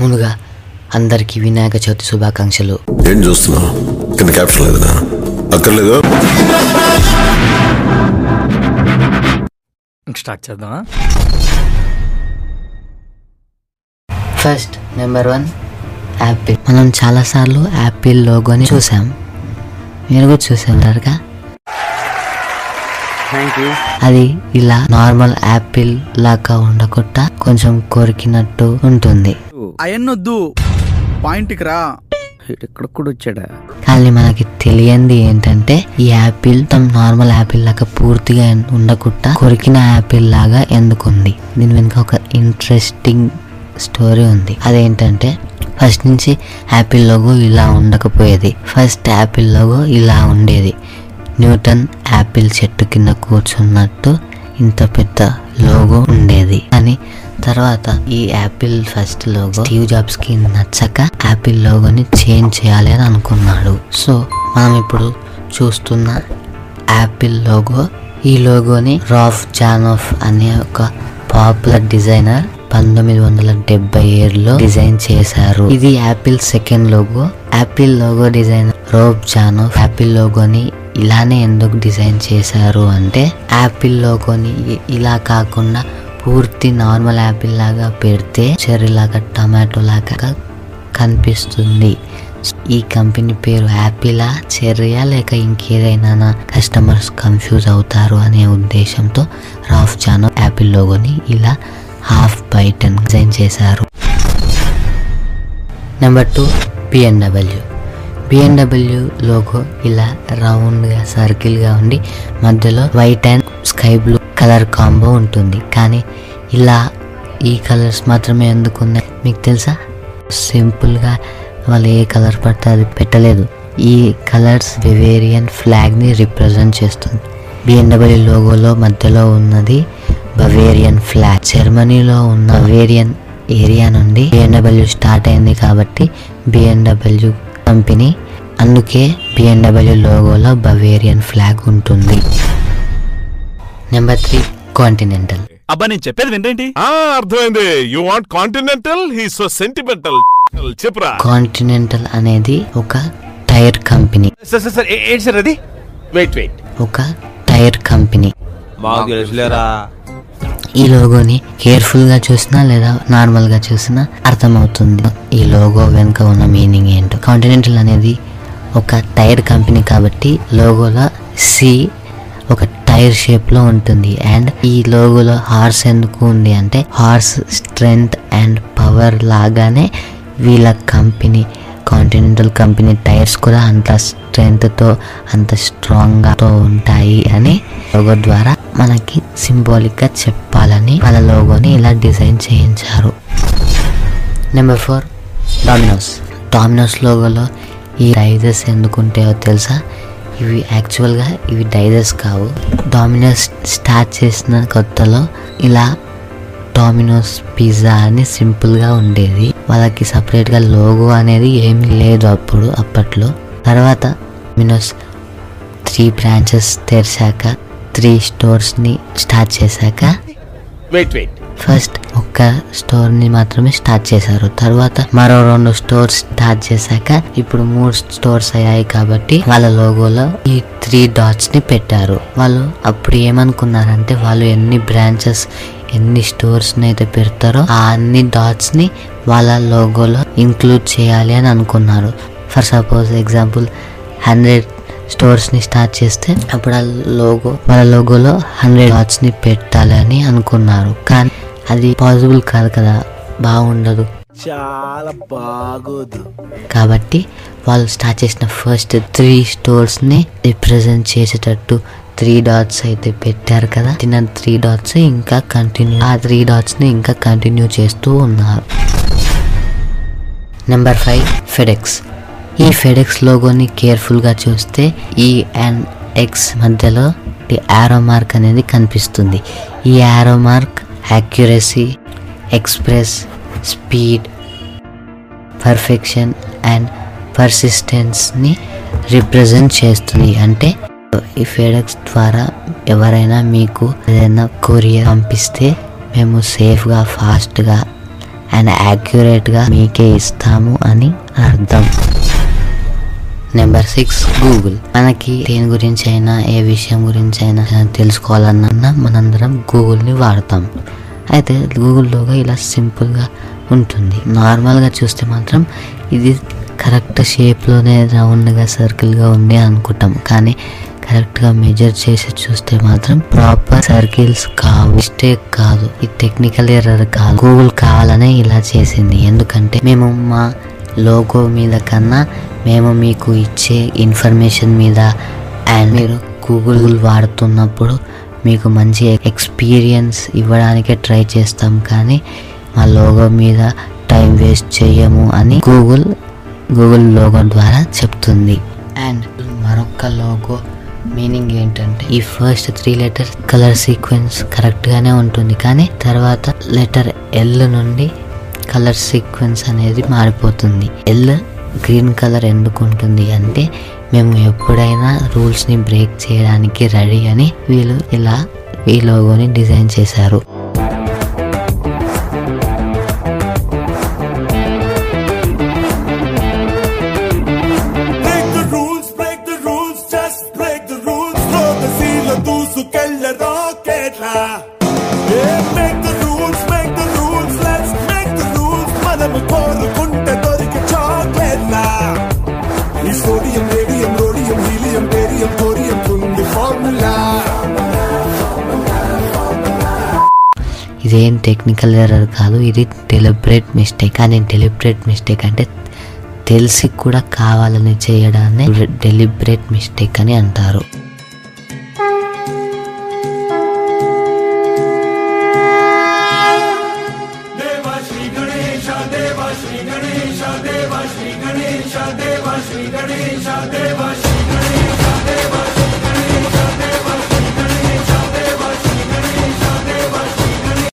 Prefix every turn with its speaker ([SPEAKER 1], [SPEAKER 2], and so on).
[SPEAKER 1] ముందుగా అందరికీ వినాయక చవితి శుభాకాంక్షలు.
[SPEAKER 2] ఏం చూస్తున్నావు? కింద క్యాప్షన్ లేదనా అక్కర్లేదు?
[SPEAKER 3] స్టార్ట్ చేద్దామా?
[SPEAKER 1] ఫస్ట్ నెంబర్ వన్ యాపిల్ మనం చాలాసార్లు యాపిల్ లోగోని చూసాం. మీరు కూడా చూసారుగా అది ఇలా నార్మల్ యాపిల్ లాగా ఉండకుండా కొంచెం కొరికినట్టు ఉంటుంది.
[SPEAKER 4] అయన్నొద్దు. పాయింట్కి రా.
[SPEAKER 3] ఇక్కడ కూడా వచ్చాడా?
[SPEAKER 1] కానీ మనకి తెలియంది ఏంటంటే ఈ యాపిల్ తమ నార్మల్ యాపిల్ లాగా పూర్తిగా ఉండకుండా కొరికిన యాపిల్ లాగా ఎందుకుంది. దీని వెనుక ఒక ఇంట్రెస్టింగ్ స్టోరీ ఉంది. అదేంటంటే ఫస్ట్ నుంచి యాపిల్ లోగో ఇలా ఉండకపోయేది. ఫస్ట్ యాపిల్ లోగో ఇలా ఉండేది. న్యూటన్ యాపిల్ చెట్టు కింద కూర్చున్నట్టు ఇంత పెద్ద లోగో ఉండేది. అని తర్వాత ఈ యాపిల్ ఫస్ట్ లోగో స్టీవ్ జాబ్స్కి నచ్చక యాపిల్ లోగోని చేంజ్ చేయాలి అని అనుకున్నాడు. సో మనం ఇప్పుడు చూస్తున్న యాపిల్ లోగో ఈ లోగోని రాఫ్ జానోఫ్ అనే ఒక పాపులర్ డిజైనర్ పంతొమ్మిది వందల డెబ్బై ఏడులో డిజైన్ చేశారు. ఇది Apple second logo Apple logo designer Rob Janoff Apple లోగోని ఇలానే ఎందుకు డిజైన్ చేశారు అంటే యాపిల్ లోగోని ఇలా కాకుండా పూర్తి నార్మల్ యాపిల్ లాగా పెడితే చెర్రీ లాగా టమాటో లాగా కనిపిస్తుంది. ఈ కంపెనీ పేరు యాపిలా చెర్రీయా లేక ఇంకేదైనా కస్టమర్స్ కన్ఫ్యూజ్ అవుతారు అనే ఉద్దేశంతో రాఫ్ చానో యాపిల్ లోగోని ఇలా హాఫ్ బైటన్ డిజైన్ చేశారు. Number two BMW BMW logo ఇలా రౌండ్గా సర్కిల్గా ఉండి మధ్యలో white and sky blue colour combo ఉంటుంది. కానీ ఇలా ఈ కలర్స్ మాత్రమే ఎందుకున్నాయి మీకు తెలుసా? సింపుల్గా వాళ్ళు ఏ కలర్ పడితే అది పెట్టలేదు. ఈ కలర్స్ బెవేరియన్ ఫ్లాగ్ని రిప్రజెంట్ చేస్తుంది. బిఎండబ్ల్యూ లోగోలో మధ్యలో ఉన్నది బవేరియన్ ఫ్లాగ్. జర్మనీలో ఉన్న బవేరియన్ ఏరియా నుండి బిఎన్డబ్ల్యూ స్టార్ట్ అయింది కాబట్టి బిఎండబ్ల్యూ కంపెనీ. అందుకే బిఎన్డబ్ల్యూ లోగోలో బవేరియన్ ఫ్లాగ్ ఉంటుంది. నెంబర్ త్రీ కాంటినెంటల్
[SPEAKER 5] అబ్బా నేను చెప్పేది వినండి.
[SPEAKER 2] ఆ అర్థమైంది. You want Continental he so sentimental చెప్పురా.
[SPEAKER 1] కాంటినెంటల్ అనేది ఒక tyre company.
[SPEAKER 5] Sir sir sir ఏంటి సార్ అది? వెయిట్ వెయిట్
[SPEAKER 1] ఒక టైర్ కంపెనీ.
[SPEAKER 5] మాకు తెలుసులేరా?
[SPEAKER 1] ఈ లోగోని కేర్ఫుల్గా చూసినా లేదా నార్మల్గా చూసినా అర్థమవుతుంది. ఈ లోగో వెనుక ఉన్న మీనింగ్ ఏంటో. కాంటినెంటల్ అనేది ఒక టైర్ కంపెనీ కాబట్టి లోగోలో సి ఒక టైర్ షేప్లో ఉంటుంది. అండ్ ఈ లోగోలో హార్స్ ఎందుకు ఉంది అంటే హార్స్ స్ట్రెంగ్త్ అండ్ పవర్ లాగానే వీళ్ళ కంపెనీ కాంటినెంటల్ కంపెనీ టైర్స్ కూడా అంత స్ట్రెంగ్త్తో అంత స్ట్రాంగ్తో ఉంటాయి అని లోగో ద్వారా మనకి సింబాలిక్గా చెప్పాలని వాళ్ళ లోగోని ఇలా డిజైన్ చేయించారు. నెంబర్ ఫోర్ డామినోస్ డామినోస్ లోగోలో ఈ డైజెస్ ఎందుకు ఉంటాయో తెలుసా? ఇవి యాక్చువల్గా ఇవి డైజెస్ కావు. డామినోస్ స్టార్ట్ చేసిన కొత్తలో ఇలా డామినోస్ పిజ్జా అని సింపుల్గా ఉండేది. వాళ్ళకి సపరేట్గా లోగో అనేది ఏమీ లేదు అప్పుడు అప్పట్లో. తర్వాత డామినోస్ త్రీ బ్రాంచెస్ తెరిచాక త్రీ స్టోర్స్ని స్టార్ట్ చేశాక
[SPEAKER 5] వెయిట్ వెయిట్
[SPEAKER 1] ఫస్ట్ ఒక్క స్టోర్ని మాత్రమే స్టార్ట్ చేశారు. తర్వాత మరో రెండు స్టోర్స్ స్టార్ట్ చేశాక ఇప్పుడు మూడు స్టోర్స్ అయ్యాయి కాబట్టి వాళ్ళ లోగోలో ఈ త్రీ డాట్స్ని పెట్టారు. వాళ్ళు అప్పుడు ఏమనుకున్నారంటే వాళ్ళు ఎన్ని బ్రాంచెస్ ఎన్ని స్టోర్స్ని అయితే పెడతారో ఆ అన్ని డాట్స్ని వాళ్ళ లోగోలో ఇంక్లూడ్ చేయాలి అని అనుకున్నారు. ఫర్ సపోజ్ ఎగ్జాంపుల్ హండ్రెడ్ స్టోర్స్ని స్టార్ట్ చేస్తే అప్పుడు ఆ లోగో వాళ్ళ లోగోలో హండ్రెడ్ డాట్స్ని పెట్టాలి అని అనుకున్నారు. కానీ అది పాసిబుల్ కాదు కదా బాగుండదు.
[SPEAKER 4] చాలా బాగోదు.
[SPEAKER 1] కాబట్టి వాళ్ళు స్టార్ట్ చేసిన ఫస్ట్ త్రీ స్టోర్స్ని రిప్రజెంట్ చేసేటట్టు త్రీ డాట్స్ అయితే పెట్టారు కదా? తిన్న త్రీ డాట్స్ ఇంకా కంటిన్యూ ఆ త్రీ డాట్స్ని ఇంకా కంటిన్యూ చేస్తూ ఉన్నారు. నెంబర్ ఫైవ్ ఫెడెక్స్ ఈ ఫెడెక్స్ లోగోని కేర్ఫుల్గా చూస్తే ఈ అండ్ ఎక్స్ మధ్యలో యారో మార్క్ అనేది కనిపిస్తుంది. ఈ arrow mark accuracy express speed perfection and పర్సిస్టెన్స్ని represent చేస్తుంది. అంటే ఈ ఫెడెక్స్ ద్వారా ఎవరైనా మీకు ఏదైనా కొరియర్ పంపిస్తే మేము సేఫ్గా ఫాస్ట్గా అండ్ యాక్యురేట్గా మీకే ఇస్తాము అని అర్థం. Number six Google. మనకి దేని గురించి అయినా ఏ విషయం గురించి అయినా తెలుసుకోవాలన్నా మనందరం గూగుల్ని వాడతాం. అయితే గూగుల్లోగా ఇలా సింపుల్గా ఉంటుంది. నార్మల్గా చూస్తే మాత్రం ఇది కరెక్ట్ షేప్లోనే రౌండ్గా సర్కిల్గా ఉంది అనుకుంటాం. కానీ కరెక్ట్గా మెజర్ చేసి చూస్తే మాత్రం ప్రాపర్ సర్కిల్స్ కావు. మిస్టేక్ కాదు. ఈ టెక్నికల్ ఎర్రర్ కాదు. గూగుల్ కావాలనే ఇలా చేసింది. ఎందుకంటే మేము మా లోగో మీద కన్నా మేము మీకు ఇచ్చే ఇన్ఫర్మేషన్ మీద అండ్ మీరు గూగుల్ వాడుతున్నప్పుడు మీకు మంచి ఎక్స్పీరియన్స్ ఇవ్వడానికే ట్రై చేస్తాం కానీ మా లోగో మీద టైం వేస్ట్ చేయము అని గూగుల్ గూగుల్ లోగో ద్వారా చెప్తుంది. అండ్ మరొక లోగో మీనింగ్ ఏంటంటే ఈ first three letter colour sequence కరెక్ట్గానే ఉంటుంది కానీ తర్వాత లెటర్ ఎల్ నుండి కలర్ సీక్వెన్స్ అనేది మారిపోతుంది. ఎల్ గ్రీన్ కలర్ ఎందుకు ఉంటుంది అంటే మేము ఎప్పుడైనా రూల్స్ని బ్రేక్ చేయడానికి రెడీ అని వీళ్ళు ఇలా ఈ లోగోని డిజైన్ చేశారు. ఇదేం టెక్నికల్ ఎర్రర్ కాదు ఇది డెలిబరేట్ మిస్టేక్ అని డెలిబరేట్ మిస్టేక్ అంటే తెలిసి కూడా కావాలని చేయడాన్ని డెలిబరేట్ మిస్టేక్ అని అంటారు.
[SPEAKER 6] దేవ శ్రీ గణేశ దేవ శ్రీ గణేశ దేవ శ్రీ గణేశ దేవ